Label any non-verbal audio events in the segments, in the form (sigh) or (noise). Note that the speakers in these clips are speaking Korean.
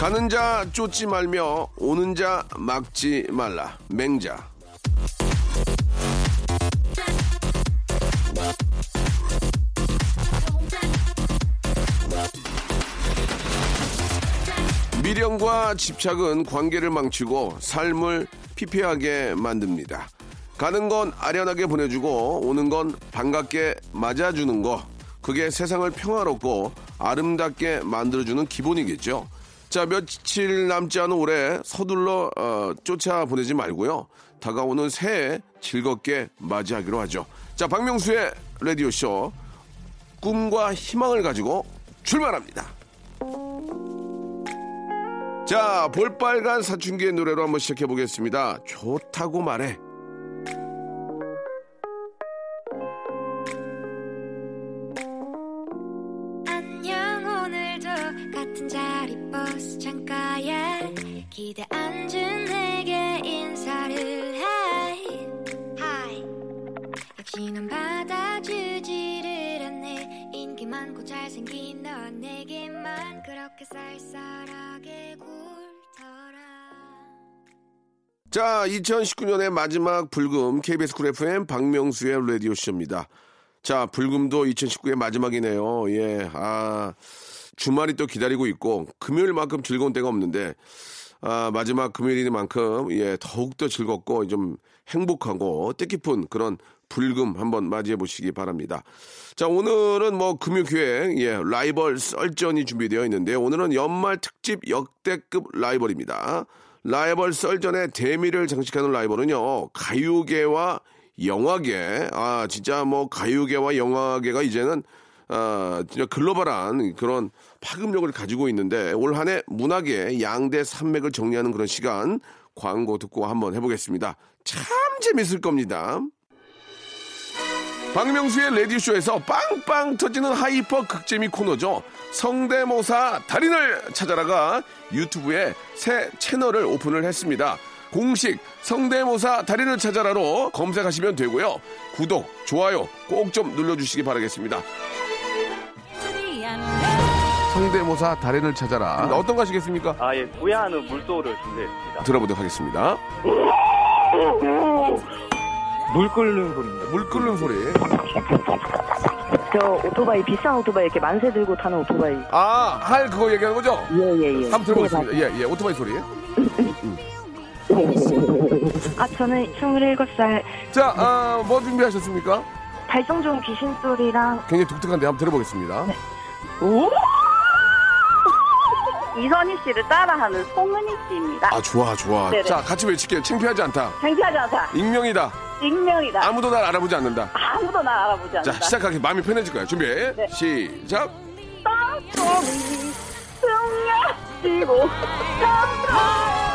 가는 자 쫓지 말며 오는 자 막지 말라 맹자 미련과 집착은 관계를 망치고 삶을 피폐하게 만듭니다. 가는 건 아련하게 보내주고 오는 건 반갑게 맞아주는 거. 그게 세상을 평화롭고 아름답게 만들어주는 기본이겠죠. 자, 며칠 남지 않은 올해 서둘러 어, 쫓아 보내지 말고요. 다가오는 새해 즐겁게 맞이하기로 하죠. 자, 박명수의 라디오쇼. 꿈과 희망을 가지고 출발합니다. 자, 볼빨간 사춘기의 노래로 한번 시작해 보겠습니다. 좋다고 말해. 자, 2019년의 마지막 불금 KBS 쿨 FM 박명수의 라디오 쇼입니다. 자, 불금도 2019의 마지막이네요. 예, 아, 주말이 또 기다리고 있고 금요일만큼 즐거운 때가 없는데 아, 마지막 금요일이만큼 예, 더욱 더 즐겁고 좀 행복하고 뜻깊은 그런 불금 한번 맞이해 보시기 바랍니다. 자, 오늘은 뭐 금요 기획 예, 라이벌 썰전이 준비되어 있는데 오늘은 연말 특집 역대급 라이벌입니다. 라이벌 썰전의 대미를 장식하는 라이벌은요, 가요계와 영화계, 아, 진짜 뭐 가요계와 영화계가 이제는, 아, 진짜 글로벌한 그런 파급력을 가지고 있는데, 올 한 해 문화계 양대 산맥을 정리하는 그런 시간, 광고 듣고 한번 해보겠습니다. 참 재밌을 겁니다. 박명수의 라디오쇼에서 빵빵 터지는 hyper 극재미 코너죠. 성대모사 달인을 찾아라가 유튜브에 새 채널을 오픈을 했습니다. 공식 성대모사 달인을 찾아라로 검색하시면 되고요. 구독, 좋아요 꼭 좀 눌러주시기 바라겠습니다. 성대모사 달인을 찾아라. 어떤 거 하시겠습니까? 아, 예, 부야하는 물소를 준비했습니다. 들어보도록 하겠습니다. (laughs) 물 끓는 소리입니다. 물 끓는 소리. 저 오토바이 비싼 오토바이 이렇게 만세 들고 타는 오토바이. 아, 할 그거 얘기하는 거죠? 예 예 예. 한번 들어보겠습니다. 예, 예, 오토바이 소리. 아 저는 27살 자, 아, 뭐 준비하셨습니까? 발성 좋은 귀신 소리랑 굉장히 독특한데 한번 들어보겠습니다. 이선희 씨를 따라하는 송은희 씨입니다. 아, 좋아, 좋아. 네네. 자, 같이 외칠게요. 창피하지 않다. 창피하지 않다. 익명이다. 익명이다. 아무도 날 알아보지 않는다. 아무도 날 알아보지 않는다. 자, 시작하기 마음이 편해질 거야. 준비. 네. 시작.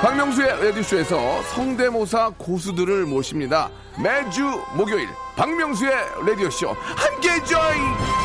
박명수의 라디오쇼에서 성대모사 고수들을 모십니다. 매주 목요일 박명수의 라디오쇼 함께 join.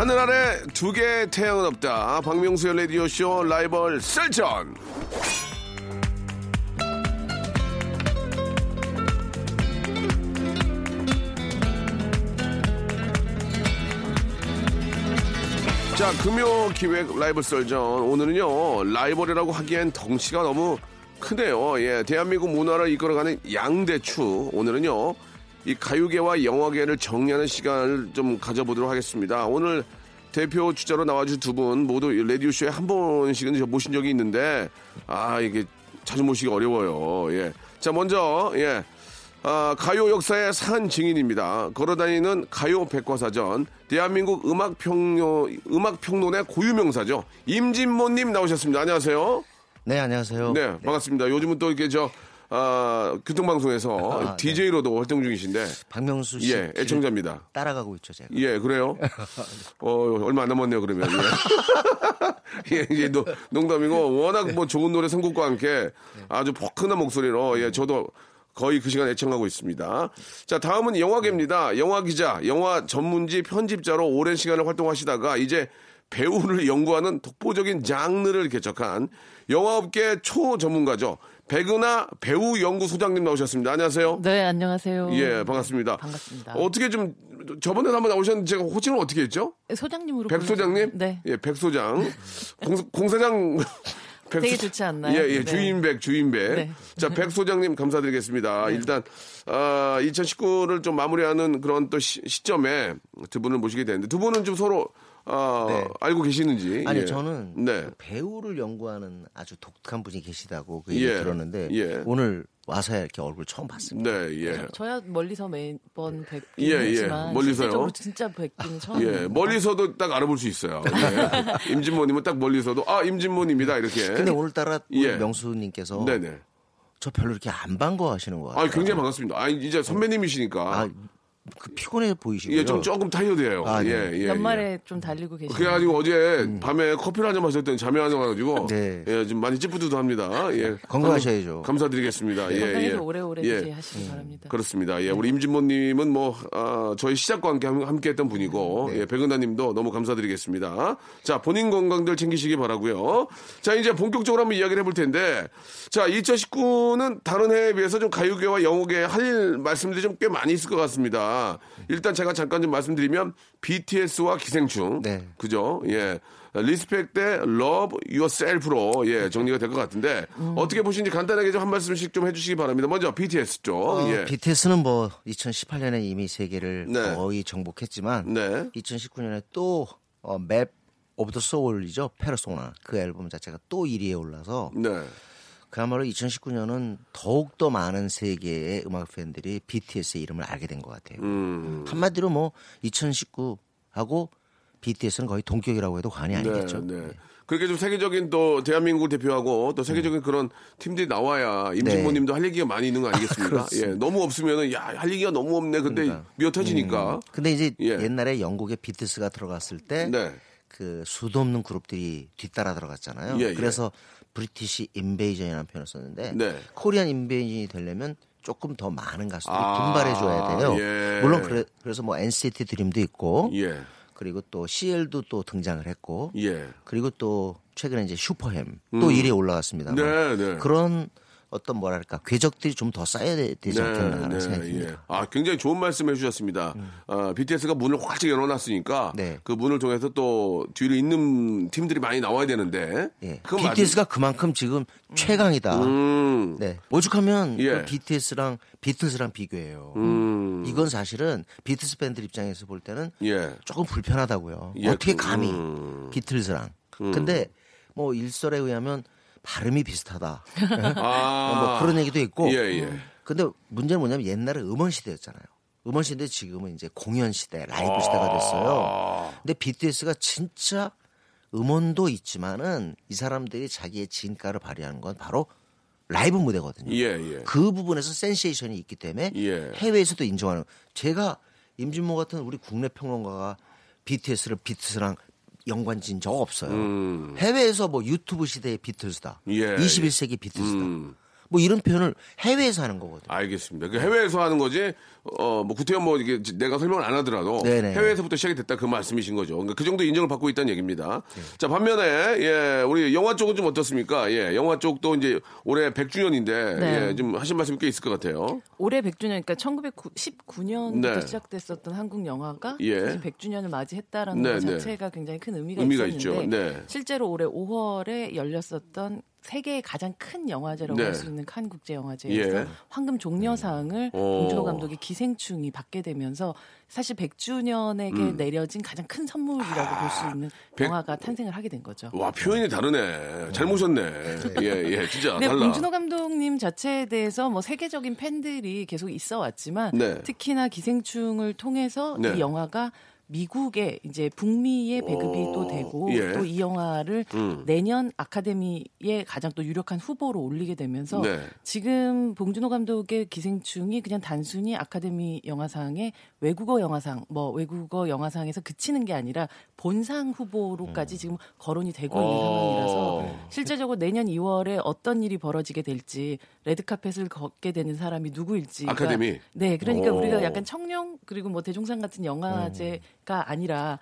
하늘 아래 두 개의 태양은 없다. 박명수의 라디오쇼 라이벌 셀전. 자, 금요 기획 라이벌 썰전. 오늘은요, 라이벌이라고 하기엔 덩치가 너무 크네요. 예, 대한민국 문화를 이끌어가는 양대추. 오늘은요, 이 가요계와 영화계를 정리하는 시간을 좀 가져보도록 하겠습니다. 오늘 대표 주자로 나와준 두분 모두 이 라디오쇼에 한 번씩은 저 모신 적이 있는데, 아, 이게 자주 모시기 어려워요. 예. 자, 먼저, 예. 아, 가요 역사의 산 증인입니다. 걸어다니는 가요 백과사전, 대한민국 음악평론, 음악평론의 고유명사죠. 임진모님 나오셨습니다. 안녕하세요. 네, 안녕하세요. 네, 반갑습니다. 요즘은 또 이렇게 저, 아, 교통방송에서 아, 네. DJ로도 활동 중이신데, 박명수 씨 예, 애청자입니다. 따라가고 있죠, 제가. 예, 그래요? (laughs) 어, 얼마 안 남았네요, 그러면. 예, (laughs) 예 이게 노- 농담이고, 워낙 뭐 좋은 노래 선곡과 함께 아주 포근한 목소리로, 예, 저도 거의 그 시간 애청하고 있습니다. 자, 다음은 영화계입니다. 영화 기자, 영화 전문지 편집자로 오랜 시간을 활동하시다가 이제 배우를 연구하는 독보적인 장르를 개척한 영화업계 초전문가죠. 백은하 배우 연구소장님 나오셨습니다. 안녕하세요. 네, 안녕하세요. 예, 반갑습니다. 반갑습니다. 어떻게 좀 저번에 한번 나오셨는데 제가 호칭을 어떻게 했죠? 소장님으로 백 소장님? 네. 예, 백 소장. (laughs) 공, 공사장. 백 되게 소- 좋지 않나요? 예, 예, 네. 주인백, 주인백. 네. 자, 백 소장님 감사드리겠습니다. 일단, 아, 2019를 좀 마무리하는 그런 또 시, 시점에 두 분을 모시게 되는데 두 분은 좀 서로, 아, 네. 알고 계시는지. 아니 예. 저는 네. 그 배우를 연구하는 아주 독특한 분이 계시다고 그 얘기 예. 들었는데 예. 오늘 와서 이렇게 얼굴 처음 봤습니다. 네, 예. 저, 저야 멀리서 매번 뵙긴 예, 예. 했지만 멀리서요? 실제적으로 진짜 뵙기는 처음. 예, 멀리서도 딱 알아볼 수 있어요. 예. (laughs) 임진모님은 딱 멀리서도, 아, 임진모님이다, 이렇게. 근데 오늘따라 우리 예. 명수님께서 네네. 저 별로 이렇게 안 반가워하시는 것 같아요. 아, 굉장히 반갑습니다. 아, 이제 선배님이시니까. 아, 그 피곤해 보이시고요. 예, 좀 조금 타이어드해요. 아, 네. 예, 예. 연말에 예. 좀 달리고 계시죠. 그래가지고 어제 밤에 커피를 한 잔 마셨더니 잠이 안 와가지고 네. 예, 좀 많이 찌뿌드도합니다. 예, 건강하셔야죠. 감사드리겠습니다. 예, 건강해서 예. 오래오래 예. 하시기 바랍니다. 그렇습니다. 예, 우리 임진모님은 뭐 아, 저희 시작과 함께 함- 함께했던 분이고 예, 백은하님도 너무 감사드리겠습니다. 자, 본인 건강들 챙기시기 바라고요. 자, 이제 본격적으로 한번 이야기를 해볼 텐데, 자, 2019는 다른 해에 비해서 좀 가요계와 영어계 할 말씀들이 좀 꽤 많이 있을 것 같습니다. 일단 제가 잠깐 좀 말씀드리면 BTS와 기생충, 네. 그죠? 예. respect 대 Love Yourself로 예 정리가 될 것 같은데 어떻게 보시는지 간단하게 좀 한 말씀씩 좀 해주시기 바랍니다. 먼저 BTS 쪽 어, 예. BTS는 뭐 2018년에 이미 세계를 네. 거의 정복했지만 네. 2019년에 또 어, Map of the Soul이죠 Persona 그 앨범 자체가 또 1위에 올라서 네. 그야말로 2019년은 더욱 더 많은 세계의 음악 팬들이 BTS의 이름을 알게 된 것 같아요. 음. 한마디로 뭐 2019 하고 BTS는 거의 동격이라고 해도 과언이 아니겠죠. 네, 네. 그렇게 좀 세계적인 또 대한민국을 대표하고 또 세계적인 그런 팀들이 나와야 임진모님도 할 얘기가 많이 있는 거 아니겠습니까? 예, 너무 없으면은 야할 얘기가 너무 없네. 근데 그러니까. 미어 터지니까. 근데 이제 예. 옛날에 영국의 비트스가 들어갔을 때 네. 그 수도 없는 그룹들이 뒤따라 들어갔잖아요. 예, 예. 그래서 브리티시 인베이전이라는 표현을 썼는데 네. 코리안 인베이전이 되려면 조금 더 많은 가수들이 아, 분발해 줘야 돼요. 예. 물론 그래, 그래서 뭐 NCT 드림도 있고 예. 그리고 또 CL도 또 등장을 했고 예. 그리고 또 최근에 이제 슈퍼햄 또 1위에 올라갔습니다. 음. 네, 네. 그런 어떤 뭐랄까 궤적들이 좀 더 쌓여야 되- 되지 않겠나라는 생각이 예. 듭니다. 아, 굉장히 좋은 말씀 해 주셨습니다. 아, BTS가 문을 활짝 열어놨으니까 네. 그 문을 통해서 또 뒤로 있는 팀들이 많이 나와야 되는데. 예. 맞- BTS가 그만큼 지금 최강이다. 음, 네. 오죽하면 예. 그 BTS랑 비틀스랑 비교해요. 음, 이건 사실은 비틀스 팬들 입장에서 볼 때는 예. 조금 불편하다고요. 예, 어떻게 그- 감히 음. 비틀스랑. 근데 뭐 일설에 의하면 발음이 비슷하다. (laughs) 아. 뭐 그런 얘기도 있고. 예, 예. 근데 문제는 뭐냐면 옛날에 음원 시대였잖아요. 음원 시대 지금은 이제 공연 시대, 라이브 시대가 됐어요. 아. 근데 BTS가 진짜 음원도 있지만은 이 사람들이 자기의 진가를 발휘하는 건 바로 라이브 무대거든요. 예, 예. 그 부분에서 센세이션이 있기 때문에 예. 해외에서도 인정하는. 제가 임진모 같은 우리 국내 평론가가 BTS를 비트스랑 연관 진 적 없어요. 음. 해외에서 뭐 유튜브 시대의 비틀스다. 예, 21세기 비틀스다. 음. 뭐 이런 표현을 해외에서 하는 거거든요. 알겠습니다. 그 해외에서 하는 거지, 어, 뭐, 구태현 뭐, 이게 내가 설명을 안 하더라도. 네네. 해외에서부터 시작이 됐다 그 말씀이신 거죠. 그러니까 그 정도 인정을 받고 있다는 얘기입니다. 네. 자, 반면에, 예, 우리 영화 쪽은 좀 어떻습니까? 예, 영화 쪽도 이제 올해 100주년인데, 네. 예, 좀 하신 말씀이 꽤 있을 것 같아요. 올해 100주년, 그러니까 1919년부터 네. 시작됐었던 한국 영화가 예. 사실 100주년을 맞이했다라는 네, 것 네. 자체가 굉장히 큰 의미가, 의미가 있었는데 있죠. 네. 실제로 올해 5월에 열렸었던 세계의 가장 큰 영화제라고 네. 할수 있는 칸 국제 영화제에서 예. 황금 종려상을 오. 봉준호 감독의 기생충이 받게 되면서 사실 100주년에게 내려진 가장 큰 선물이라고 볼수 있는 음. 아, 백- 영화가 탄생을 하게 된 거죠. 와 표현이 다르네. 잘 모셨네. 예, 예, 진짜 달라. 봉준호 감독님 자체에 대해서 뭐 세계적인 팬들이 계속 있어 왔지만 네. 특히나 기생충을 통해서 네. 이 영화가 미국의 이제 북미의 배급이 오, 또 되고 예. 또이 영화를 음. 내년 아카데미의 가장 또 유력한 후보로 올리게 되면서 네. 지금 봉준호 감독의 기생충이 그냥 단순히 아카데미 영화상의 외국어 영화상 뭐 외국어 영화상에서 그치는 게 아니라 본상 후보로까지 지금 거론이 되고 있는 음. 어. 상황이라서 실제적으로 내년 2월에 어떤 일이 벌어지게 될지 레드카펫을 걷게 되는 사람이 누구일지 아카데미? 네 그러니까 오. 우리가 약간 청룡 그리고 뭐 대종상 같은 영화제 가 아니라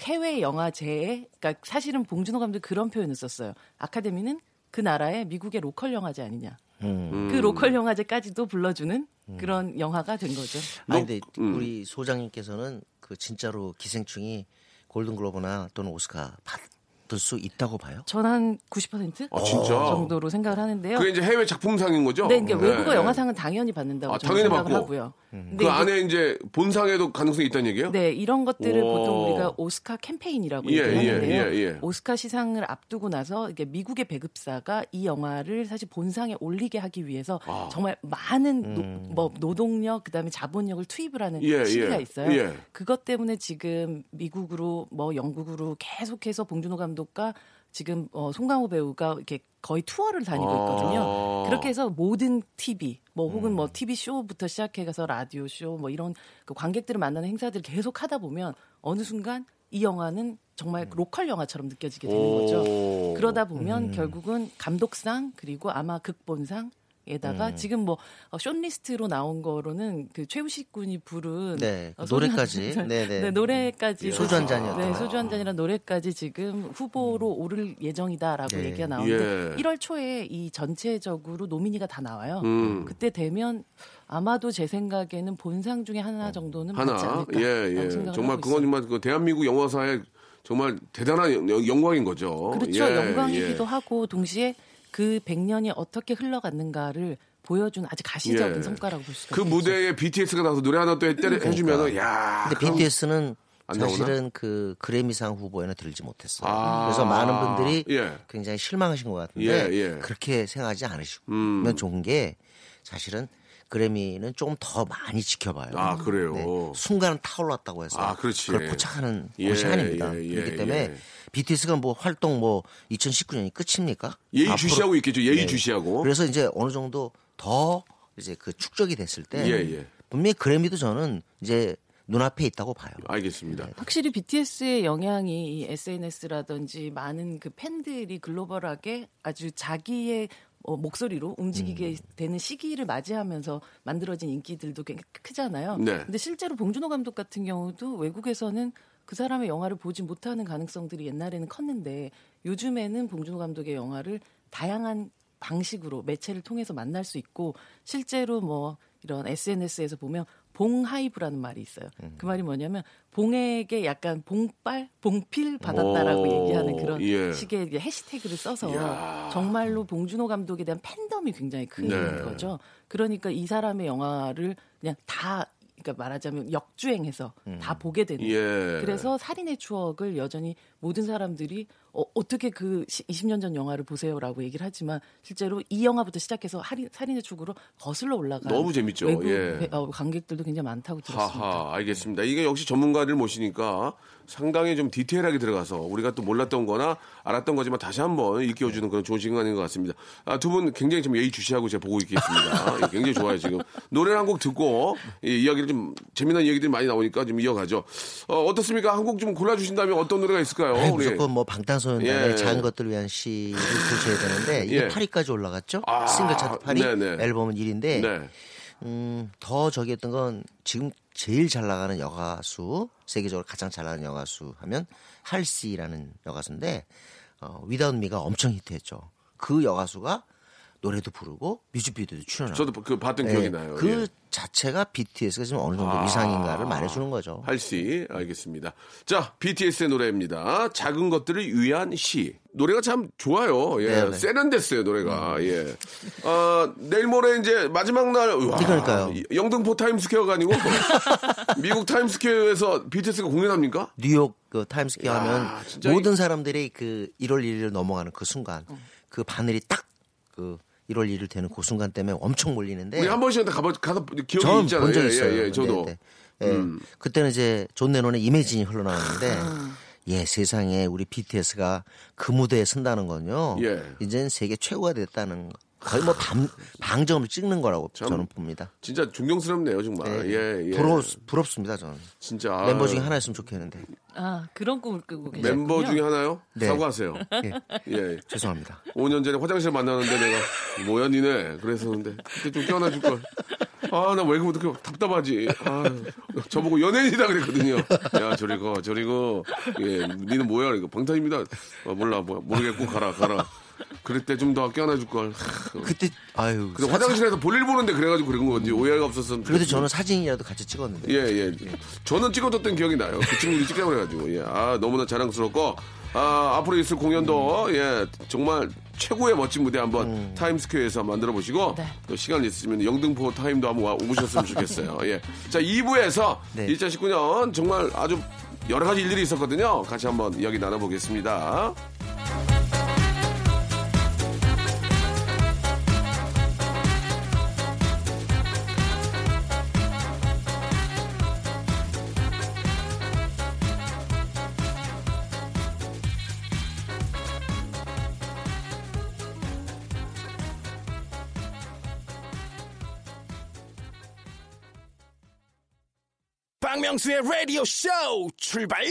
해외 영화제에 그러니까 사실은 봉준호 감독이 그런 표현을 썼어요 아카데미는 그 나라의 미국의 local 영화제 아니냐 음. 그 local 영화제까지도 불러주는 그런 영화가 된 거죠. 아니 근데 음. 우리 소장님께서는 그 진짜로 기생충이 골든글로브나 또는 오스카 받을 수 있다고 봐요? 전 한 90% 아, 진짜? 정도로 생각을 하는데요. 그게 이제 해외 작품상인 거죠? 네, 그러니까 외국어 네. 영화상은 당연히 받는다고 아, 저는 당연히 생각을 받고. 하고요. 근데 그 이제- 안에 이제 본상에도 가능성이 있다는 얘기예요? 네, 이런 것들을 오. 보통 우리가 오스카 캠페인이라고 예, 얘기를 예, 하는데요. 예, 예. 오스카 시상을 앞두고 나서 이게 미국의 배급사가 이 영화를 사실 본상에 올리게 하기 위해서 아. 정말 많은 노, 뭐 노동력 그다음에 자본력을 투입을 하는 예, 시기가 예, 있어요. 예. 그것 때문에 지금 미국으로 뭐 영국으로 계속해서 봉준호 감독과 지금 어, 송강호 배우가 이렇게 거의 투어를 다니고 있거든요. 아. 그렇게 해서 모든 TV 뭐 혹은 뭐 TV 쇼부터 시작해가서 라디오 쇼 뭐 이런 그 관객들을 만나는 행사들을 계속 하다 보면 어느 순간 이 영화는 정말 local 영화처럼 느껴지게 되는 거죠. 오. 그러다 보면 결국은 감독상 그리고 아마 극본상 에다가 지금 뭐 어, 숏리스트로 나온 거로는 그 최우식 군이 부른 네, 어, 그 노래까지. 잔, (laughs) 네, 네. 네, 노래까지 소주 한 잔이었다. 네, 소주 한 잔이란 노래까지 지금 후보로 오를 예정이다라고 네. 얘기가 나오는데 예. 1월 초에 이 전체적으로 노미니가 다 나와요. 음. 그때 되면 아마도 제 생각에는 본상 중에 하나 정도는 하나. 받지 않을까. 예, 예. 정말 그건. 정말 그 대한민국 영화사의 정말 대단한 영- 영광인 거죠. 그렇죠. 예, 영광이기도 예. 하고 동시에 그 100년이 어떻게 흘러갔는가를 보여준 아주 가시적인 예. 성과라고 볼 수가 그 있겠죠. 무대에 BTS가 나서 노래 하나 또 해, 해주면은, 야 근데 BTS는? 사실은 그 그래미상 후보에는 들지 못했어요. 아. 그래서 많은 분들이 예. 굉장히 실망하신 것 같은데 예, 예. 그렇게 생각하지 음. 않으시면 좋은 게 사실은 그래미는 조금 더 많이 지켜봐요. 아, 그래요? 순간 타올랐다고 해서 아, 그렇지. 그걸 포착하는 예, 것이 아닙니다. 예, 예, 그렇기 때문에 예. BTS가 뭐 활동 뭐 2019년이 끝입니까? 예의 앞으로- 주시하고 있겠죠. 예의 네. 주시하고. 그래서 이제 어느 정도 더 이제 그 축적이 됐을 때 예, 예. 분명히 그래미도 저는 이제 눈앞에 있다고 봐요. 알겠습니다. 확실히 BTS의 영향이 이 SNS라든지 많은 그 팬들이 글로벌하게 아주 자기의 어, 목소리로 움직이게 음. 되는 시기를 맞이하면서 만들어진 인기들도 꽤 크잖아요. 네. 근데 실제로 봉준호 감독 같은 경우도 외국에서는 그 사람의 영화를 보지 못하는 가능성들이 옛날에는 컸는데 요즘에는 봉준호 감독의 영화를 다양한 방식으로 매체를 통해서 만날 수 있고 실제로 뭐 이런 SNS에서 보면 봉하이브라는 말이 있어요. 음. 그 말이 뭐냐면 봉에게 약간 봉빨, 봉필 받았다라고 오, 얘기하는 그런 예. 식의 해시태그를 써서 이야. 정말로 봉준호 감독에 대한 팬덤이 굉장히 큰 네. 거죠. 그러니까 이 사람의 영화를 그냥 다 그러니까 말하자면 역주행해서 다 보게 되는 음. 예. 그래서 살인의 추억을 여전히 모든 사람들이 어, 어떻게 그 시- 20년 전 영화를 보세요라고 얘기를 하지만 실제로 이 영화부터 시작해서 살인, 살인의 추억으로 거슬러 올라가 너무 재밌죠. 외국 예. 배- 어, 관객들도 굉장히 많다고 들었습니다. 하하, 알겠습니다. 이게 역시 전문가들 모시니까 상당히 좀 디테일하게 들어가서 우리가 또 몰랐던 거나 알았던 거지만 다시 한번 일깨워주는 그런 좋은 시간인 것 같습니다. 아, 두 분 굉장히 좀 예의 주시하고 제가 보고 있겠습니다. 예, 굉장히 좋아요, 지금. 노래 한곡 듣고 이 이야기를 좀 재미난 얘기들이 많이 나오니까 좀 이어가죠. 어, 어떻습니까? 한 곡 좀 골라주신다면 어떤 노래가 있을까요? 아니, 우리? 무조건 뭐 방탄소년단의 예. 작은 것들을 위한 시를 드셔야 되는데 이게 예. 8위까지 올라갔죠. 아, 싱글 차트 8위, 네네. 앨범은 1위인데 네. 음, 더 저기 했던 건 지금 제일 잘 나가는 여가수, 세계적으로 가장 잘 나가는 여가수 하면 할시라는 여가수인데 어, Without Me가 엄청 히트했죠. 그 여가수가 노래도 부르고 뮤직비디오도 출연하고. 저도 그 봤던 예, 기억이 나요. 그 예. 자체가 BTS가 지금 어느 정도 아. 위상인가를 말해주는 거죠. 할시 알겠습니다. 자, BTS의 노래입니다. 작은 것들을 위한 시. 노래가 참 좋아요. 예. 네네. 음. 세련됐어요, 노래가. 예. 아, 내일 모레 이제 마지막 날. 와, 그러니까요. 영등포 타임스퀘어가 아니고 (laughs) 미국 타임스퀘어에서 BTS가 공연합니까? 뉴욕 그 타임스퀘어 야, 하면 모든 사람들이 그 1월 1일을 넘어가는 그 순간 그 바늘이 딱그 1월 1일 되는 그 순간 때문에 엄청 몰리는데 우리 한 번씩은 다 가봐, 가서 기억이 있잖아요. 본 적 예, 있어요. 예, 예, 저도. 네, 네. 예. 그때는 이제 존 레논의 Imagine이 흘러나왔는데 아. 예 세상에 우리 BTS가 그 무대에 선다는 건요. 예. 이제는 세계 최고가 됐다는 거. 거의 뭐 방, 방점을 찍는 거라고 참 저는 봅니다. 진짜 존경스럽네요, 정말. 예, 예. 부러, 부럽습니다 저는. 진짜. 아, 멤버 중에 하나였으면 좋겠는데. 아 그런 꿈을 꾸고 계셨군요. 멤버 중에 하나요? 네. 사과하세요. 예. 예. 죄송합니다. 5년 전에 화장실 만나는데 내가 뭐야 니네 그랬었는데 그때 좀 껴안아 줄 걸. 아나 왜 그렇게 답답하지. 아, 저보고 연예인이다 그랬거든요. 야 저리 가 저리 가. 예 니는 뭐야 이거 방탄입니다. 아, 몰라 뭐 모르겠고 가라 가라. 그럴 때 좀 더 껴안아줄 걸. 그때 아유. 근데 화장실에서 볼일 보는데 그래가지고 그런 건지 오해가 없었으면. 그래도 저는 사진이라도 같이 찍었는데. 예, 예. 저는 찍어뒀던 기억이 나요. 그 친구들이 찍자고 그래가지고. 예. 아, 너무나 자랑스럽고, 아, 앞으로 있을 공연도, 예, 정말 최고의 멋진 무대 한번 음. 타임스퀘어에서 만들어 보시고, 네. 또 시간 있으면 영등포 타임도 한번 와, 오셨으면 좋겠어요. 예. 자, 2부에서 네. 2019년 정말 아주 여러 가지 일들이 있었거든요. 같이 한번 이야기 나눠보겠습니다. 박명수의 라디오 쇼 출발!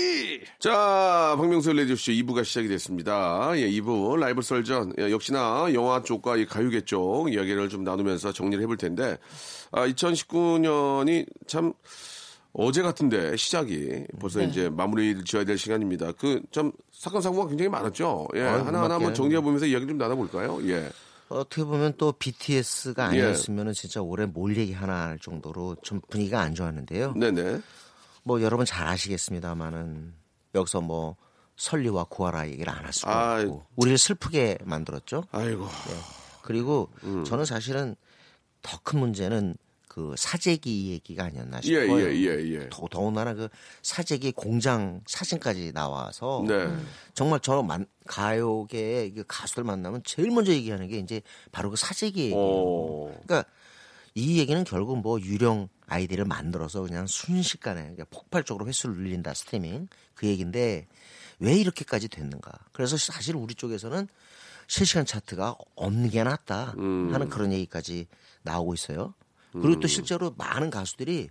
자, 박명수 레디오 쇼 2부가 시작이 됐습니다. 예, 2부 라이브 썰전. 예, 역시나 영화 쪽과 이 가요계 쪽 이야기를 좀 나누면서 정리를 해볼 텐데, 아, 2019년이 참 어제 같은데 시작이 벌써 네. 이제 마무리를 지어야 될 시간입니다. 그좀 사건 사고가 굉장히 많았죠. 예, 아유, 하나 하나 한번 음악계는. 정리해 보면서 이야기 좀 나눠볼까요? 예. 어떻게 보면 또 BTS가 예. 아니었으면 은 진짜 올해 뭘 얘기 하나 할 정도로 좀 분위기가 안 좋았는데요. 네네. 뭐 여러분 잘 아시겠습니다만은 여기서 뭐 설리와 구하라 얘기를 안 할 수가 아이. 없고 우리를 슬프게 만들었죠. 아이고. 그리고 음. 저는 사실은 더 큰 문제는 그 사재기 얘기가 아니었나 예, 싶어요. 예, 예, 예. 더, 더군다나 그 사재기 공장 사진까지 나와서 네. 정말 저 만, 가요계의 그 가수들 만나면 제일 먼저 얘기하는 게 이제 바로 그 사재기 얘기예요. 오. 그러니까 이 얘기는 결국 뭐 유령 아이디를 만들어서 그냥 순식간에 폭발적으로 횟수를 늘린다 스트리밍 그 얘기인데 왜 이렇게까지 됐는가? 그래서 사실 우리 쪽에서는 실시간 차트가 없는 게 낫다 하는 그런 얘기까지 나오고 있어요. 그리고 또 실제로 많은 가수들이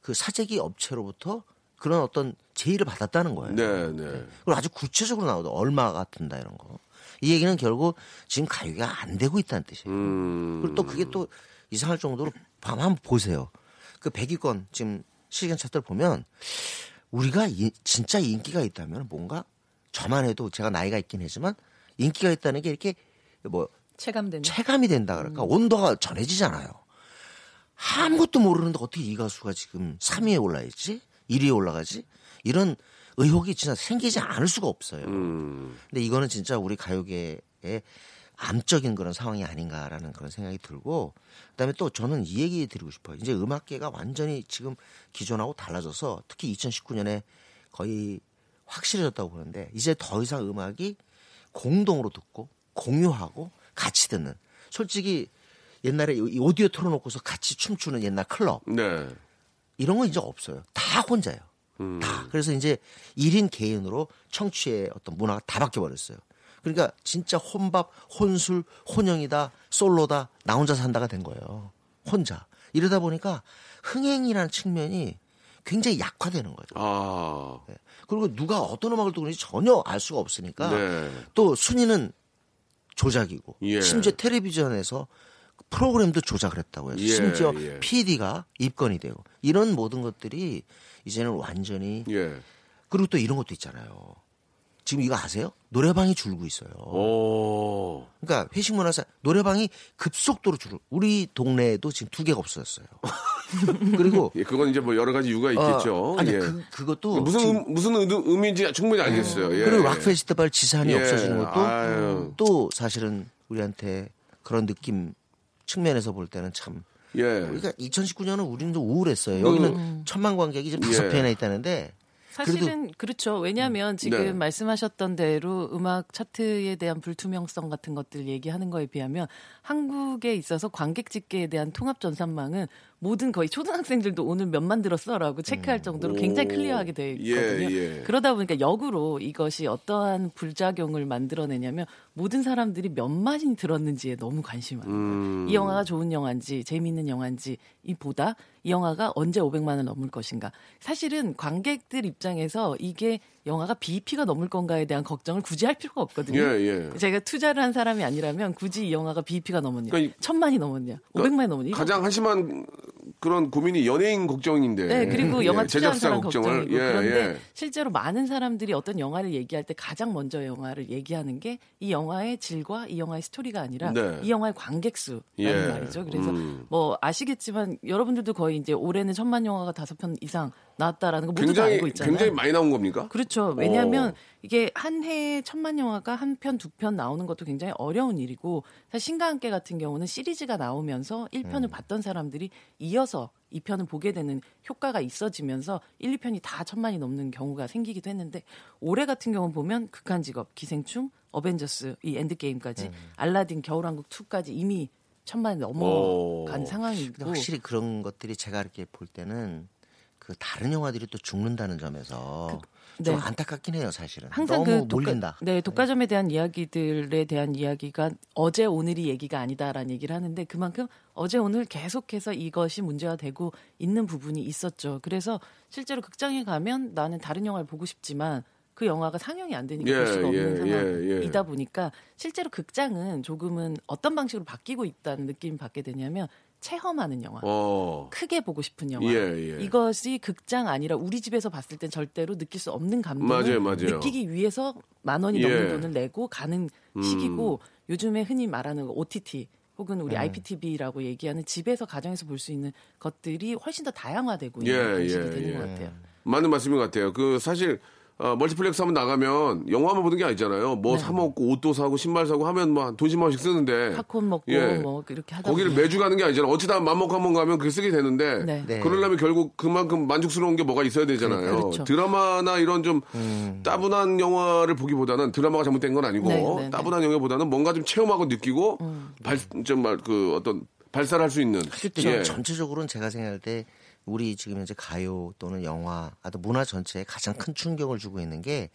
그 사재기 업체로부터 그런 어떤 제의를 받았다는 거예요. 네, 네. 그리고 아주 구체적으로 나오다 얼마가 든다 이런 거. 이 얘기는 결국 지금 가요가 안 되고 있다는 뜻이에요. 음. 그리고 또 그게 또 이상할 정도로 밤 한번 보세요. 그 100위권 지금 시간 차트를 보면 우리가 이- 진짜 인기가 있다면 뭔가 저만 해도 제가 나이가 있긴 하지만 인기가 있다는 게 이렇게 뭐 체감되는. 체감이 된다 그럴까 온도가 전해지잖아요. 아무것도 모르는데 어떻게 이 가수가 지금 3위에 올라 있지? 1위에 올라가지? 이런 의혹이 진짜 생기지 않을 수가 없어요. 음. 근데 이거는 진짜 우리 가요계의 암적인 그런 상황이 아닌가라는 그런 생각이 들고 그다음에 또 저는 이 얘기 드리고 싶어요. 이제 음악계가 완전히 지금 기존하고 달라져서 특히 2019년에 거의 확실해졌다고 보는데 이제 더 이상 음악이 공동으로 듣고 공유하고 같이 듣는 솔직히 옛날에 이 오디오 틀어놓고서 같이 춤추는 옛날 클럽 네. 이런 건 이제 없어요. 다 혼자예요. 다. 그래서 이제 1인 개인으로 청취의 어떤 문화가 다 바뀌어버렸어요. 그러니까 진짜 혼밥, 혼술, 혼영이다, 솔로다, 나 혼자 산다가 된 거예요. 혼자. 이러다 보니까 흥행이라는 측면이 굉장히 약화되는 거죠. 아. 네. 그리고 누가 어떤 음악을 듣고 있는지 전혀 알 수가 없으니까 네. 또 순위는 조작이고 예. 심지어 텔레비전에서 프로그램도 조작을 했다고요. 예, 심지어 예. PD가 입건이 되고 이런 모든 것들이 이제는 완전히 예. 그리고 또 이런 것도 있잖아요. 지금 이거 아세요? 노래방이 줄고 있어요. 오. 그러니까 회식 문화사 노래방이 급속도로 줄. 우리 동네에도 지금 두 개가 없어졌어요. (laughs) 그리고 예, 그건 이제 뭐 여러 가지 이유가 있겠죠. 어, 아니 예. 그, 그것도 무슨 지금 음, 무슨 의- 의미인지 충분히 알겠어요. 예. 그리고 락 페스티벌 지산이 예. 없어지는 것도 아유. 또 사실은 우리한테 그런 느낌 측면에서 볼 때는 참 예. 그러니까 2019년은 우리는 좀 우울했어요. 여기는 천만 관객이 지금 다섯 예. 편이나 있다는데 사실은 그렇죠. 왜냐하면 지금 네. 말씀하셨던 대로 음악 차트에 대한 불투명성 같은 것들 얘기하는 거에 비하면 한국에 있어서 관객 집계에 대한 통합 전산망은 모든 거의 초등학생들도 오늘 몇 만 들었어라고 체크할 정도로 굉장히 오. 클리어하게 되어 예, 있거든요. 예. 그러다 보니까 역으로 이것이 어떠한 불작용을 만들어내냐면 모든 사람들이 몇만이 들었는지에 너무 관심이 많아요. 음. 이 영화가 좋은 영화인지 재미있는 영화인지 이보다 이 영화가 언제 500만 원 넘을 것인가. 사실은 관객들 입장에서 이게 영화가 BEP가 넘을 건가에 대한 걱정을 굳이 할 필요가 없거든요. 예, 예. 제가 투자를 한 사람이 아니라면 굳이 이 영화가 BEP가 넘었냐, 그러니까 이- 천만이 넘었냐, 500만이 넘었냐. 이거 가장 한심한 그런 고민이 연예인 걱정인데. 네, 그리고 예, 영화 투자한 제작사 사람 걱정을. 걱정이고 예, 그런데 예. 실제로 많은 사람들이 어떤 영화를 얘기할 때 가장 먼저 영화를 얘기하는 게 이 영화의 질과 이 영화의 스토리가 아니라 네. 이 영화의 관객 수라는 예. 말이죠. 그래서 음. 뭐 아시겠지만 여러분들도 거의 이제 올해는 천만 영화가 다섯 편 이상 나왔다라는 거 모두 다 굉장히 알고 있잖아요. 굉장히 많이 나온 겁니까? 그렇죠. 왜냐하면 어. 이게 한 해에 천만 영화가 한 편, 두 편 나오는 것도 굉장히 어려운 일이고 사실 신과 함께 같은 경우는 시리즈가 나오면서 1편을 음. 봤던 사람들이 이어서 2편을 보게 되는 효과가 있어지면서 1, 2편이 다 천만이 넘는 경우가 생기기도 했는데 올해 같은 경우 보면 극한 직업, 기생충, 어벤져스, 이 엔드게임까지 음. 알라딘, 겨울왕국 2까지 이미 천만이 오. 넘어간 상황이고 확실히 그런 것들이 제가 이렇게 볼 때는 그 다른 영화들이 또 죽는다는 점에서 좀 네. 안타깝긴 해요, 사실은. 항상 너무 그 독가, 몰린다. 네, 독과점에 대한 이야기들에 대한 이야기가 어제 오늘이 얘기가 아니다라는 얘기를 하는데 그만큼 어제 오늘 계속해서 이것이 문제가 되고 있는 부분이 있었죠. 그래서 실제로 극장에 가면 나는 다른 영화를 보고 싶지만 그 영화가 상영이 안 되니까 예, 볼 수가 예, 없는 예, 상황이다 예. 보니까 실제로 극장은 조금은 어떤 방식으로 바뀌고 있다는 느낌을 받게 되냐면 체험하는 영화. 어. 크게 보고 싶은 영화. 예, 예. 이것이 극장 아니라 우리 집에서 봤을 땐 절대로 느낄 수 없는 감동을 맞아요, 맞아요. 느끼기 위해서 만 원이 예. 음. 넘는 돈을 내고 가는 시기고 요즘에 흔히 말하는 OTT 혹은 네. 우리 IPTV라고 얘기하는 집에서 가정에서 볼 수 있는 것들이 훨씬 더 다양화되고 있는 예, 방식이 예, 되는 예. 것 같아요. 맞는 말씀인 것 같아요. 그 사실 어, 멀티플렉스 한번 나가면 영화만 보는 게 아니잖아요. 뭐 사 먹고 옷도 사고 신발 사고 하면 뭐 돈 10만 원씩 쓰는데 팝콘 먹고 예. 뭐 이렇게 하다 거기를 보면 매주 가는 게 아니잖아요. 어찌다 맘 먹고 한 번 가면 그게 쓰게 되는데 네. 네. 그러려면 결국 그만큼 만족스러운 게 뭐가 있어야 되잖아요. 그렇죠. 드라마나 이런 좀 따분한 영화를 보기보다는 드라마가 잘못된 건 아니고 네, 네, 네. 따분한 영화보다는 뭔가 좀 체험하고 느끼고 발좀말그 어떤 발산할 수 있는 예. 전체적으로는 제가 생각할 때 우리 지금 현재 가요 또는 영화, 아, 또 문화 전체에 가장 큰 충격을 주고 있는 게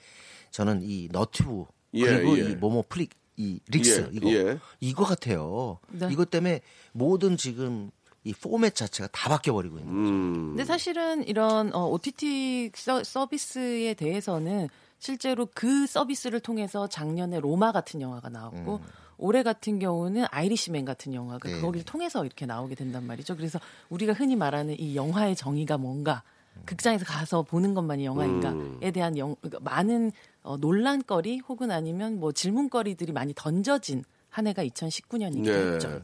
저는 이 너튜브 예, 그리고 예. 이 모모 플릭 이 릭스 예, 이거 예. 이거 같아요. 네. 이것 때문에 모든 지금 이 포맷 자체가 다 바뀌어 버리고 있는 거죠. 음. 근데 사실은 이런 어, OTT 서, 서비스에 대해서는 실제로 그 서비스를 통해서 작년에 로마 같은 영화가 나왔고 올해 같은 경우는 아이리시맨 같은 영화가 네. 거기를 통해서 이렇게 나오게 된단 말이죠. 그래서 우리가 흔히 말하는 이 영화의 정의가 뭔가 극장에서 가서 보는 것만이 영화인가에 대한 영, 그러니까 많은 어, 논란거리 혹은 아니면 뭐 질문거리들이 많이 던져진 한 해가 2019년이기도 네. 했죠.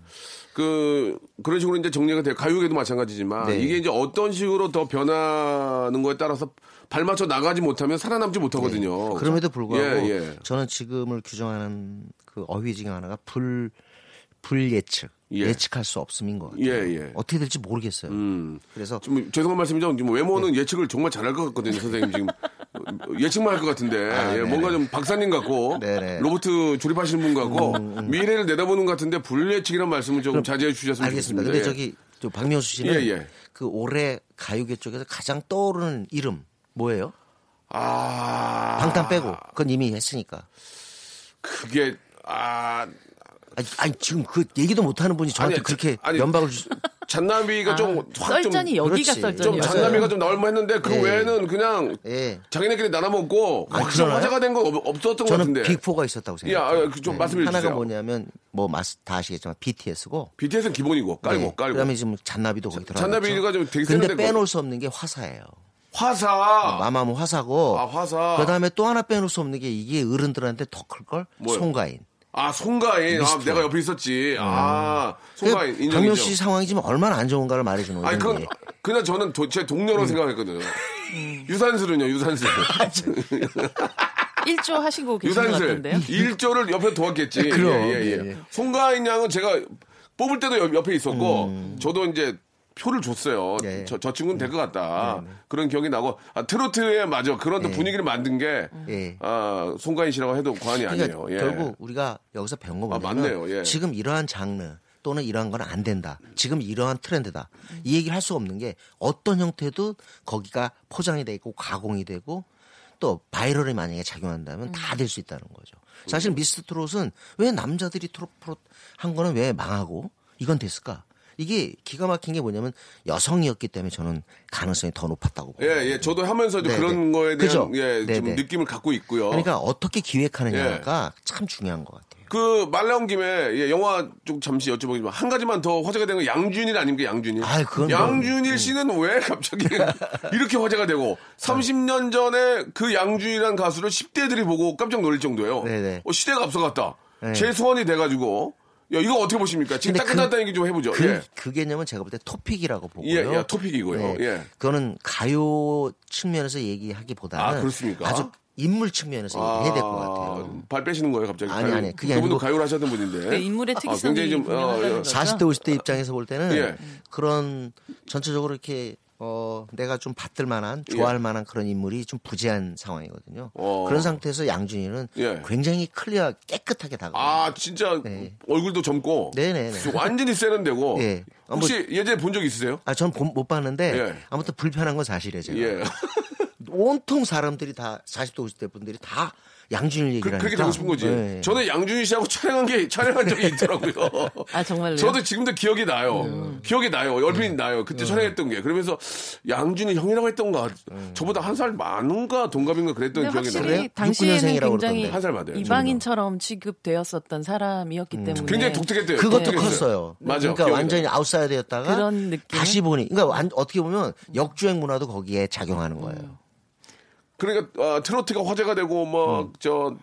그 그런 식으로 이제 정리가 돼요. 가요계도 마찬가지지만 네. 이게 이제 어떤 식으로 더 변하는 거에 따라서 발맞춰 나가지 못하면 살아남지 못하거든요. 그럼에도 불구하고 예, 예. 저는 지금을 규정하는 그 어휘 중에 하나가 불 불예측 예. 예. 측할수 없음인 것 같아요. 예, 예. 어떻게 될지 모르겠어요. 음. 그래서 좀 죄송한 말씀이죠. 지금 외모는 네. 예측을 정말 잘할 것 같거든요, 선생님 지금 (laughs) 예측만 할 것 같은데 아, 예. 뭔가 좀 박사님 같고. 음, 로봇 조립하시는 분 같고 미래를 내다보는 것 같은데 불예측이란 말씀을 좀 자제해 주셨으면 알겠습니다. 좋겠습니다. 근데 예. 저기 저 박명수 씨는 예, 예. 그 올해 가요계 쪽에서 가장 떠오르는 이름 뭐예요? 아 방탄 빼고 그건 이미 했으니까. 그게 아 아니, 아니, 지금 그 얘기도 못하는 분이 저한테 아니, 그렇게 아니, 연박을 주. 잔나비가 아, 좀확좀 썰전이 여기가 그렇지. 썰전이었어요. 좀 잔나비가 좀 나올 만 했는데 그 예. 외에는 그냥 예. 자기네끼리 나눠 먹고 아, 확실히 그러나요? 화제가 된 건 없었던 것 같은데. 빅4가 있었다고 야, 생각해요. 아, 그좀 말씀해 하나가 주세요. 뭐냐면 뭐 마스 다 아시겠지만 BTS고 BTS는 기본이고 깔고 깔고. 그다음에 지금 잔나비도 거기 들어가. 잔나비가 좀 되게 근데 빼놓을 수 없는 게 화사예요. 화사. 마마무 화사고. 아, 화사. 그 다음에 또 하나 빼놓을 수 없는 게 이게 어른들한테 더 클 걸. 뭐요? 송가인. 아, 송가인. 아. 내가 옆에 있었지. 아, 송가인. 그 박명수 씨 인정이죠. 상황이 지금 얼마나 안 좋은가를 말해주는 아니, 거예요. 그건, 그냥 저는 도, 제 동료로 생각했거든요. 유산슬은요, 유산슬. (laughs) 1조 하시고 계신 것 유산슬. 같은데요. 1조를 옆에 도왔겠지. (laughs) 그럼, 예, 예, 예. 예, 예. 송가인 양은 제가 뽑을 때도 옆- 옆에 있었고, 저도 이제 표를 줬어요. 음. 예. 저, 저 친구는 될 것 같다. 그런 기억이 나고, 아, 트로트에 맞아. 그런 또 예. 분위기를 만든 게, 예. 아, 송가인 씨라고 해도 과언이 그러니까 아니에요. 예. 결국 우리가 여기서 배운 거 아, 뭐냐면 맞네요. 예. 지금 이러한 장르 또는 이러한 건 안 된다. 지금 이러한 트렌드다. 이 얘기를 할 수 없는 게 어떤 형태도 거기가 포장이 되고 가공이 되고 또 바이럴이 만약에 작용한다면 다될 수 있다는 거죠. 사실 미스터 트롯은 왜 남자들이 트롯 프롯 한 거는 왜 망하고 이건 됐을까? 이게 기가 막힌 게 뭐냐면 여성이었기 때문에 저는 가능성이 더 높았다고 봐요. 예, 예. 저도 하면서도 네, 그런 네. 거에 대한 그죠? 예, 네, 좀 네. 느낌을 갖고 있고요. 그러니까 어떻게 기획하느냐가 예. 참 중요한 것 같아요. 그 말 나온 김에 예, 영화 좀 잠시 여쭤보겠지만 한 가지만 더 화제가 되는 건 양준일 아닙니까 양준일? 그건 뭐, 양준일 씨는 왜 갑자기 (laughs) 이렇게 화제가 되고 30년 전에 그 양준일이라는 가수를 10대들이 보고 깜짝 놀랄 정도예요. 네네. 어, 시대가 앞서갔다. 네. 재소환이 돼가지고 야, 이거 어떻게 보십니까? 지금 근데 그- 얘기 좀 해보죠. 그, 예. 그 개념은 제가 볼 때 토픽이라고 보고요. 예, 예, 토픽이고요. 예. 그거는 가요 측면에서 얘기하기보다는 아, 그렇습니까? 아주 인물 측면에서 얘기해야 될 것 같아요. 발 빼시는 거예요, 갑자기. 아니, 가요. 아니, 그게 그분도 아니고 가요를 하셨던 분인데. 그 인물의 아, 특이성이 굉장히 좀, 어, 거죠. 40대, 50대 입장에서 볼 때는 예. 그런 전체적으로 이렇게 어, 내가 좀 받들 만한, 좋아할 예. 만한 그런 인물이 좀 부재한 상황이거든요. 어. 그런 상태에서 양준일은 예. 굉장히 clear, 깨끗하게 다가와요. 아, 진짜 네. 얼굴도 젊고. 네네네. 완전히 세련되고. 예. 아, 혹시 예전에 본 적 있으세요? 아, 전 못 봤는데 예. 아무튼 불편한 건 사실이에요, 제가. 예. 온통 사람들이 다 40대 50대 분들이 다 양준일 그, 얘기를 그렇게 하니까 되고 싶은 거지. 네. 저는 양준희 씨하고 촬영한 게, 촬영한 적이 있더라고요. (laughs) 아 정말요? 저도 지금도 기억이 나요. 음. 기억이 나요. 얼핏 나요. 그때 촬영했던 게. 그러면서 양준이 형이라고 했던가. 음. 저보다 한 살 많은가 동갑인가 그랬던 기억이 확실히 나요. 그래요? 당시에는 69년생이라고 굉장히 그러던데. 한살 맞아요. 이방인처럼 취급되었었던 사람이었기 때문에 굉장히 독특했대요. 그것도 독특했어요. 컸어요. 맞아. 그러니까 기억이 완전히 나요. 아웃사이더였다가 그런 느낌? 다시 보니 그러니까 완- 어떻게 보면 역주행 문화도 거기에 작용하는 거예요. 그러니까 어, 트로트가 화제가 되고 뭐저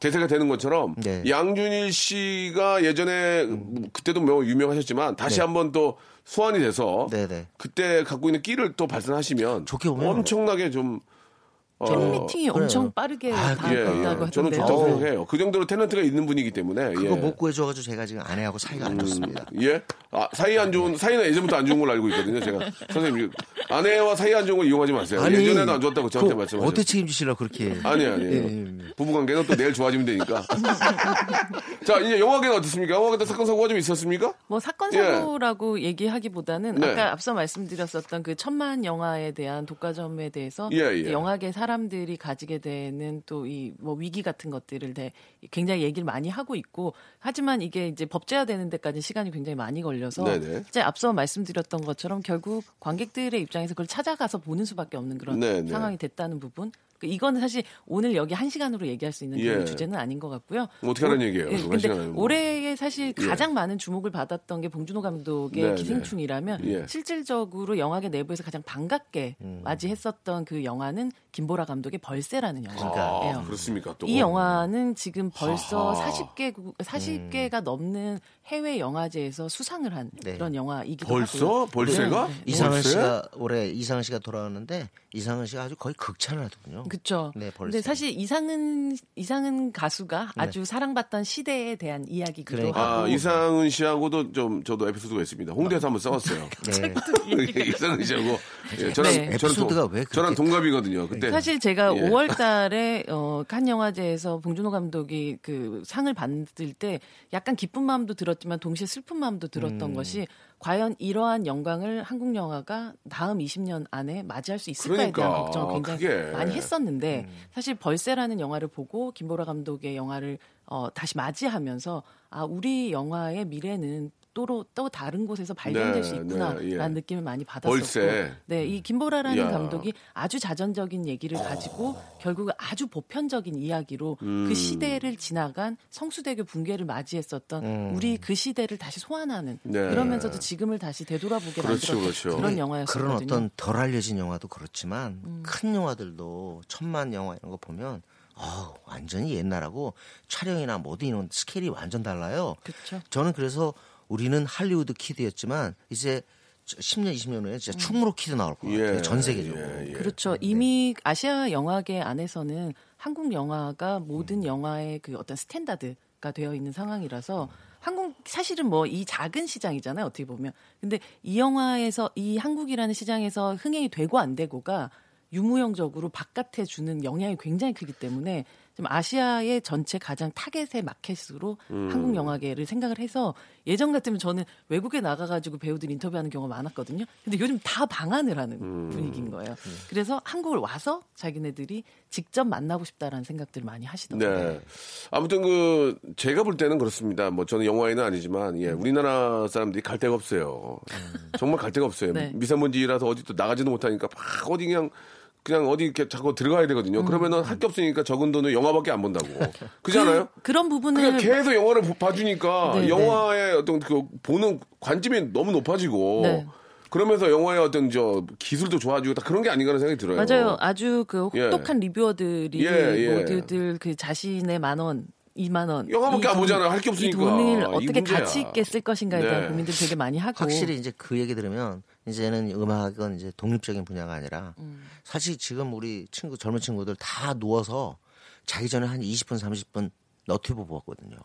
대세가 되는 것처럼 음. 네. 양준일 씨가 예전에 그때도 뭐 유명하셨지만 다시 네. 한번 또 소환이 돼서 네네. 그때 갖고 있는 끼를 또 발산하시면 좋게 보면 엄청나게 좀 어, 팬 미팅이 엄청 빠르게 아, 다 예, 있다고 예. 저는 하던데요. 좋다고 어. 생각해요. 그 정도로 탤런트가 있는 분이기 때문에 그거 예. 못 구해줘가지고 제가 지금 아내하고 사이가 안 좋습니다. 예? 아, 사이 안 좋은, 사이는 예전부터 안 좋은 걸로 알고 있거든요, 제가. 선생님, 아내와 사이 안 좋은 걸 이용하지 마세요. 예전에도 안 좋았다고 저한테 그거 말씀하셨어요. 어떻게 책임지시려고 그렇게. 아니, 아니. 예, 예, 예. 부부관계는 또 내일 좋아지면 되니까. (laughs) 자, 이제 영화계는 어떻습니까? 영화계도 사건, 사고가 좀 있었습니까? 뭐 사건 예. 사고라고 얘기하기보다는 네. 아까 앞서 말씀드렸었던 그 천만 영화에 대한 독과점에 대해서 예, 예. 영화계 사 람들이 가지게 되는 또 이 뭐 위기 같은 것들을 대- 굉장히 얘기를 많이 하고 있고 하지만 이게 이제 법제화되는 데까지 시간이 굉장히 많이 걸려서 네네. 이제 앞서 말씀드렸던 것처럼 결국 관객들의 입장에서 그걸 찾아가서 보는 수밖에 없는 그런 네네. 상황이 됐다는 부분. 그 이거는 사실 오늘 여기 한 시간으로 얘기할 수 있는 예. 주제는 아닌 것 같고요. 어떻게 하는 오- 얘기예요? 예, 한 근데 뭐. 올해에 사실 예. 가장 많은 주목을 받았던 게 봉준호 감독의 네, 기생충이라면 네. 예. 실질적으로 영화계 내부에서 가장 반갑게 음. 맞이했었던 그 영화는 김보라 감독의 벌새라는 영화예요. 아, 그렇습니까? 또. 이 영화는 지금 벌써 하하. 40개 40개가 넘는 해외 영화제에서 수상을 한 네. 그런 영화이기도 벌써? 하고요. 벌새가? 네, 네. 이상은 벌새? 씨가 올해 이상은 씨가 돌아왔는데 이상은 씨가 아주 거의 극찬을 하더군요. 그렇죠. 네, 벌새. 근데 사실 이상은 이상은 가수가 아주 사랑받던 시대에 대한 이야기기도 네. 그러니까. 하고 아, 이상은 씨하고도 좀, 저도 에피소드가 있습니다. 홍대에서 한번 싸웠어요. 네. (laughs) (laughs) 이상은 씨하고. (laughs) 예, 저랑, 네. 저랑, 동- 에피소드가 왜 그렇게- 저랑 동갑이거든요. 그 때. 사실 제가 예. 5월 달에 어, 칸 영화제에서 봉준호 감독이 그 상을 받을 때 약간 기쁜 마음도 들었지만 동시에 슬픈 마음도 들었던 음. 것이 과연 이러한 영광을 한국 영화가 다음 20년 안에 맞이할 수 있을까에 그러니까, 대한 걱정을 굉장히 그게. 많이 했었는데 음. 사실 벌새라는 영화를 보고 김보라 감독의 영화를 어, 다시 맞이하면서 아 우리 영화의 미래는 또, 또 다른 곳에서 발견될 네, 수 있구나라는 네, 예. 느낌을 많이 받았었고. 네, 이 김보라라는 야. 감독이 아주 자전적인 얘기를 가지고 결국 아주 보편적인 이야기로 음. 그 시대를 지나간 성수대교 붕괴를 맞이했었던 우리 그 시대를 다시 소환하는 음. 네. 그러면서도 지금을 다시 되돌아보게 그렇죠, 만들었던 그렇죠. 그런 그런 영화였거든요. 음. 어떤 덜 알려진 영화도 그렇지만 큰 영화들도 천만 영화 이런 거 보면 어 완전히 옛날하고 촬영이나 모든 이런 스케일이 완전 달라요. 그렇죠. 저는 그래서 우리는 할리우드 kid였지만 이제 10년 20년 후에 진짜 충무로 kid 나올 것 같아요. 예, 전 세계적으로. 예, 예. 그렇죠. 이미 아시아 영화계 안에서는 한국 영화가 모든 영화의 그 어떤 스탠다드가 되어 있는 상황이라서 한국 사실은 뭐 이 작은 시장이잖아요. 어떻게 보면. 근데 이 영화에서 이 한국이라는 시장에서 흥행이 되고 안 되고가 유무형적으로 바깥에 주는 영향이 굉장히 크기 때문에 좀 아시아의 전체 가장 타겟의 마켓으로 한국 영화계를 생각을 해서 예전 같으면 저는 외국에 나가가지고 배우들 인터뷰하는 경우가 많았거든요. 근데 요즘 다 방한을 하는 분위기인 거예요. 그래서 한국을 와서 자기네들이 직접 만나고 싶다라는 생각들을 많이 하시더라고요. 네. 아무튼 그 제가 볼 때는 그렇습니다. 뭐 저는 영화에는 아니지만 예, 우리나라 사람들이 갈 데가 없어요. 정말 갈 데가 없어요. 네. 미세먼지라서 어디 또 나가지도 못하니까 막 어디 그냥 그냥 어디 이렇게 자꾸 들어가야 되거든요. 그러면은 할 게 없으니까 적은 돈을 영화밖에 안 본다고. (laughs) 그렇지 않아요? 그, 런 부분을 그냥 계속 영화를 보- 봐주니까 네, 네. 영화의 어떤 그 보는 관점이 너무 높아지고 네. 그러면서 영화의 어떤 저 기술도 좋아지고 다 그런 게 아닌가라는 생각이 들어요. 맞아요. 아주 그 예. 혹독한 리뷰어들이 예, 예. 모두들 그 자신의 만 원, 2만 원. 영화밖에 이안 돈- 보잖아요. 할게 이 없으니까. 돈을 이 어떻게 문제야. 가치 있게 쓸 것인가에 대한 네. 고민들 되게 많이 하고. 확실히 이제 그 얘기 들으면 이제는 음악은 이제 독립적인 분야가 아니라 사실 지금 우리 친구 젊은 친구들 다 누워서 자기 전에 한 20분 30분 너튜브 보았거든요.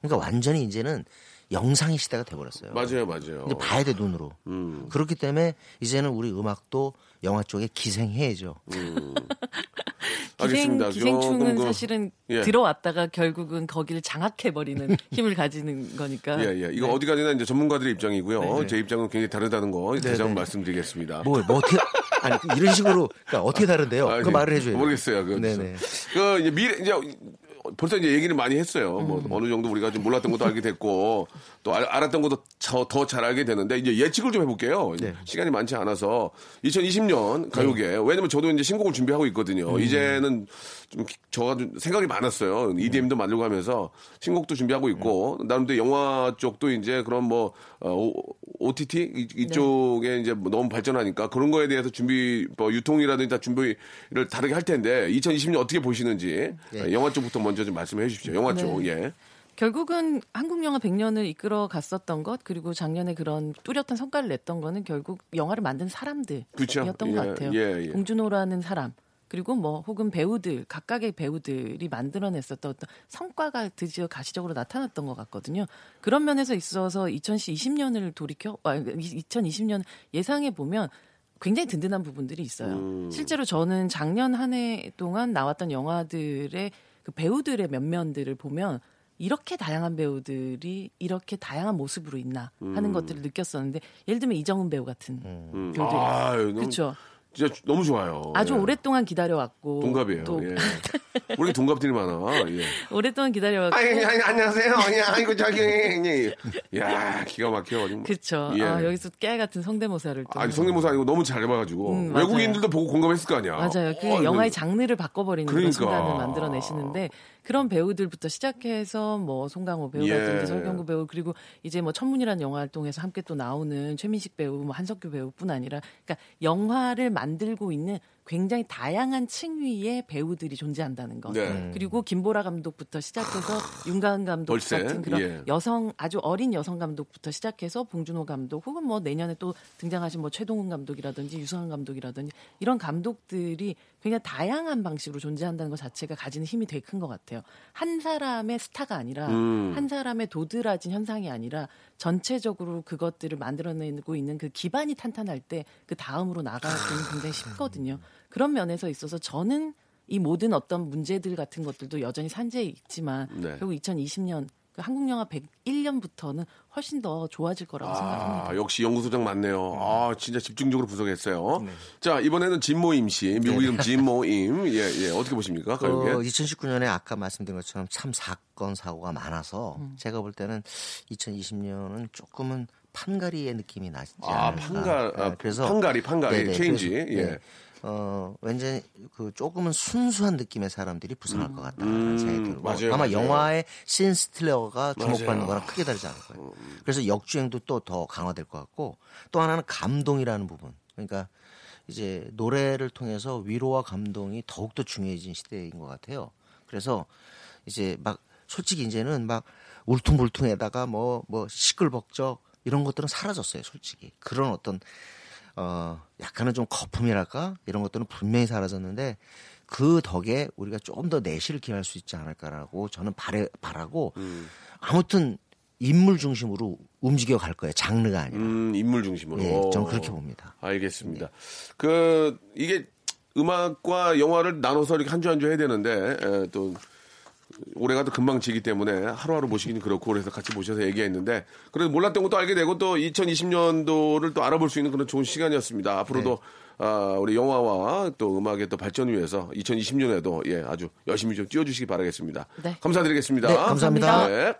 그러니까 완전히 이제는 영상의 시대가 돼버렸어요. 맞아요, 맞아요. 이제 봐야 돼 눈으로. 음. 그렇기 때문에 이제는 우리 음악도 영화 쪽에 기생해야죠. (laughs) 기생, 알겠습니다. 기생충은 그- 사실은 예. 들어왔다가 결국은 거기를 장악해버리는 (laughs) 힘을 가지는 거니까. 예, 예. 이거 네. 어디까지나 이제 전문가들의 입장이고요. 제 입장은 굉장히 다르다는 거 다시 한번 말씀드리겠습니다. 뭐, 뭐 어떻게 아니 이런 식으로 그러니까 어떻게 다른데요? 아니, 그 말을 해줘요. 모르겠어요. 그, 네네. 그 이제 미래 이제 벌써 이제 얘기를 많이 했어요. 뭐 음. 어느 정도 우리가 좀 몰랐던 것도 알게 됐고 또 알, 알았던 것도 더 잘 알게 되는데 이제 예측을 좀 해볼게요. 네. 시간이 많지 않아서 2020년 가요계 왜냐면 저도 이제 신곡을 준비하고 있거든요. 음. 이제는 좀 기- 저가 좀 생각이 많았어요. EDM도 만들고 하면서 신곡도 준비하고 있고 음. 나름대로 영화 쪽도 이제 그런 뭐 어, OTT 이- 이쪽에 이제 뭐 너무 발전하니까 그런 거에 대해서 준비 뭐 유통이라든지 다 준비를 다르게 할 텐데 2020년 어떻게 보시는지 예. 영화 쪽부터 먼저 좀 말씀해 주십시오. 영화 쪽 예. 결국은 한국 영화 100년을 이끌어 갔었던 것 그리고 작년에 그런 뚜렷한 성과를 냈던 거는 결국 영화를 만든 사람들이었던. 것 예, 같아요. 예, 예. 봉준호라는 사람 그리고 뭐 혹은 배우들 각각의 배우들이 만들어냈었던 어떤 성과가 드디어 가시적으로 나타났던 것 같거든요. 그런 면에서 있어서 2020년을 돌이켜 아, 2020년 예상해 보면 굉장히 든든한 부분들이 있어요. 음. 실제로 저는 작년 한 해 동안 나왔던 영화들의 그 배우들의 면면들을 보면 이렇게 다양한 배우들이 이렇게 다양한 모습으로 있나 하는 것들을 느꼈었는데 예를 들면 이정훈 배우 같은 음. 배우들 아유, 너무, 그렇죠. 진짜 너무 좋아요. 아주 예. 오랫동안 기다려왔고 동갑이에요. 또 예. 우리 동갑들이 많아. 예. (laughs) 오랫동안 기다려왔고 아니, 아니, 안녕하세요. 아니, 아이고, 저기. 예. 야, 기가 막혀. 정말. 그렇죠. 예. 아, 여기서 깨알 같은 성대모사를 또 아니, 성대모사 아니고 너무 잘해봐가지고. 음. 외국인들도 보고 공감했을 거 아니야. 맞아요. 그 어, 영화의 그- 장르를 바꿔버리는 그런 그러니까. 순간을 만들어내시는데 그런 배우들부터 시작해서 뭐 송강호 배우라든지 예. 설경구 배우 그리고 이제 뭐 천문이라는 영화 활동에서 함께 또 나오는 최민식 배우, 뭐 한석규 배우뿐 아니라 그러니까 영화를 만들고 있는 굉장히 다양한 층위의 배우들이 존재한다는 것. 네. 그리고 김보라 감독부터 시작해서 윤가은 감독 벌새? 같은 그런 예. 여성 아주 어린 여성 감독부터 시작해서 봉준호 감독 혹은 뭐 내년에 또 등장하신 뭐 최동훈 감독이라든지 유성한 감독이라든지 이런 감독들이 굉장히 다양한 방식으로 존재한다는 것 자체가 가지는 힘이 되게 큰 것 같아요. 한 사람의 스타가 아니라 음. 한 사람의 도드라진 현상이 아니라 전체적으로 그것들을 만들어내고 있는 그 기반이 탄탄할 때 그 다음으로 나가기는 굉장히 쉽거든요. 그런 면에서 있어서 저는 이 모든 어떤 문제들 같은 것들도 여전히 산재에 있지만 네. 결국 2020년 그 한국 영화 101년부터는 훨씬 더 좋아질 거라고 생각합니다. 아, 역시 연구소장 맞네요. 아, 진짜 집중적으로 분석했어요. 자, 이번에는 진모임 씨. 미국 이름 진모임. 예, 예. 어떻게 보십니까? 그 가요계? 2019년에 아까 말씀드린 것처럼 참 사건 사고가 많아서 제가 볼 때는 2020년은 조금은 판가리의 느낌이 나지 아, 않을까. 판가, 아, 네, 그래서 판가리, 판가리, 네네, 체인지. 그래서, 예. 네. 어, 왠지 그 조금은 순수한 느낌의 사람들이 부상할 것 같다는 생각이 들고 음, 맞아요, 아마 맞아요. 영화의 신 스틸러가 주목받는 맞아요. 음. 거랑 크게 다르지 않을 거예요. 그래서 역주행도 또 더 강화될 것 같고 또 하나는 감동이라는 부분. 그러니까 이제 노래를 통해서 위로와 감동이 더욱더 중요해진 시대인 것 같아요. 그래서 이제 막 솔직히 이제는 막 울퉁불퉁에다가 뭐 뭐 시끌벅적 이런 것들은 사라졌어요, 솔직히. 그런 어떤 어 약간은 좀 거품이랄까 이런 것들은 분명히 사라졌는데 그 덕에 우리가 조금 더 내실을 기할 수 있지 않을까라고 저는 바래, 바라고 아무튼 인물 중심으로 움직여 갈 거예요. 장르가 아니라. 음, 인물 중심으로. 예, 저는 그렇게 봅니다. 알겠습니다. 그 이게 음악과 영화를 나눠서 이렇게 한 주 한 주 해야 되는데 에, 또 올해가 또 금방 지기 때문에 하루하루 모시기는 그렇고 그래서 같이 모셔서 얘기했는데 그래도 몰랐던 것도 알게 되고 또 2020년도를 또 알아볼 수 있는 그런 좋은 시간이었습니다. 앞으로도 네. 아, 우리 영화와 또 음악의 또 발전을 위해서 2020년에도 예, 아주 열심히 좀 뛰어주시기 바라겠습니다. 네. 감사드리겠습니다. 네, 감사합니다. 네.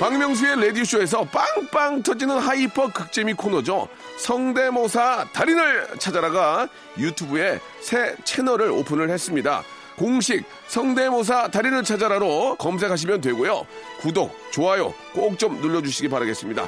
박명수의 라디오쇼에서 빵빵 터지는 hyper 극재미 코너죠. 성대모사 달인을 찾아라가 유튜브에 새 채널을 오픈을 했습니다. 공식 성대모사 달인을 찾아라로 검색하시면 되고요. 구독, 좋아요 꼭 좀 눌러주시기 바라겠습니다.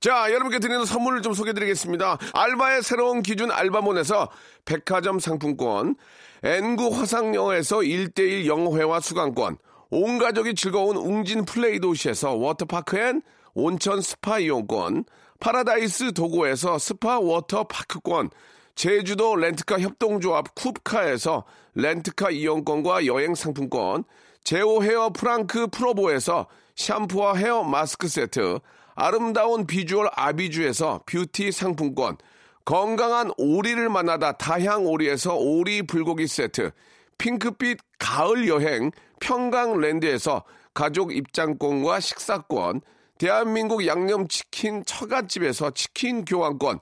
자, 여러분께 드리는 선물을 좀 소개해 드리겠습니다. 알바의 새로운 기준 알바몬에서 백화점 상품권, N구 화상영어에서 1대1 영어회화 수강권, 온 가족이 즐거운 웅진 플레이 도시에서 워터파크 and 온천 스파 이용권, 파라다이스 도고에서 스파 워터파크권, 제주도 렌트카 협동조합 쿱카에서 렌트카 이용권과 여행 상품권, 제오 헤어 프랑크 프로보에서 샴푸와 헤어 마스크 세트, 아름다운 비주얼 아비주에서 뷰티 상품권, 건강한 오리를 만나다 다향 오리에서 오리 불고기 세트, 핑크빛 가을 여행 평강랜드에서 가족 입장권과 식사권, 대한민국 양념치킨 처갓집에서 치킨 교환권,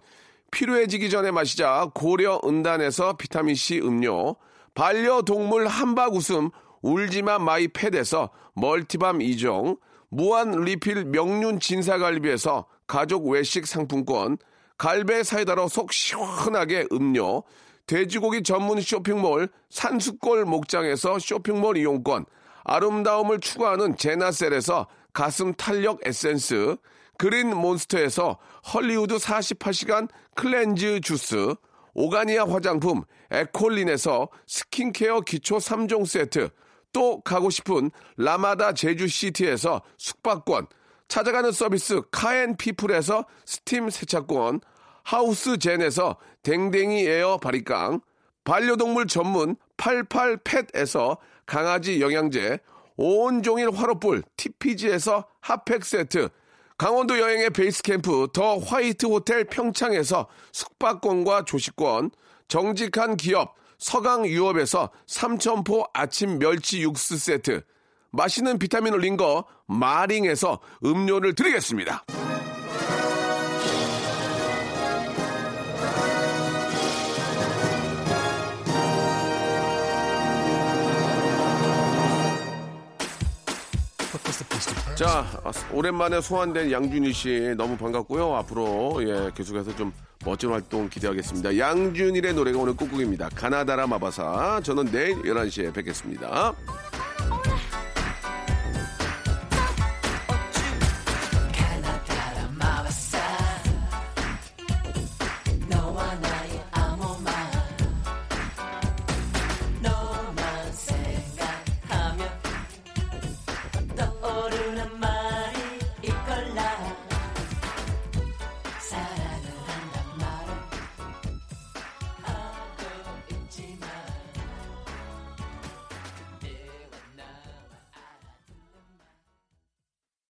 필요해지기 전에 마시자 고려 은단에서 비타민C 음료, 반려동물 함박 웃음 울지마 마이 펫에서 multi balm 2종, 무한 리필 명륜 진사갈비에서 가족 외식 상품권, 갈배 사이다로 속 시원하게 음료, 돼지고기 전문 쇼핑몰 산수골 목장에서 쇼핑몰 이용권, 아름다움을 추구하는 제나셀에서 가슴 탄력 에센스, 그린 몬스터에서 헐리우드 48시간 cleanse 주스, 오가니아 화장품 에콜린에서 스킨케어 기초 3종 세트, 또 가고 싶은 라마다 제주시티에서 숙박권, 찾아가는 서비스 카앤피플에서 스팀 세차권, 하우스젠에서 댕댕이 에어 바리깡, 반려동물 전문 88펫에서 강아지 영양제, 온종일 화로불 TPG에서 핫팩 세트, 강원도 여행의 베이스 캠프 더 화이트 호텔 평창에서 숙박권과 조식권, 정직한 기업 서강 유업에서 삼천포 아침 멸치 육수 세트, 맛있는 비타민 올린 거 마링에서 음료를 드리겠습니다. 자, 오랜만에 소환된 양준희 씨 너무 반갑고요. 앞으로 예, 계속해서 좀 멋진 활동 기대하겠습니다. 양준일의 노래가 오늘 꾹꾹입니다. 가나다라 마바사. 저는 내일 11시에 뵙겠습니다.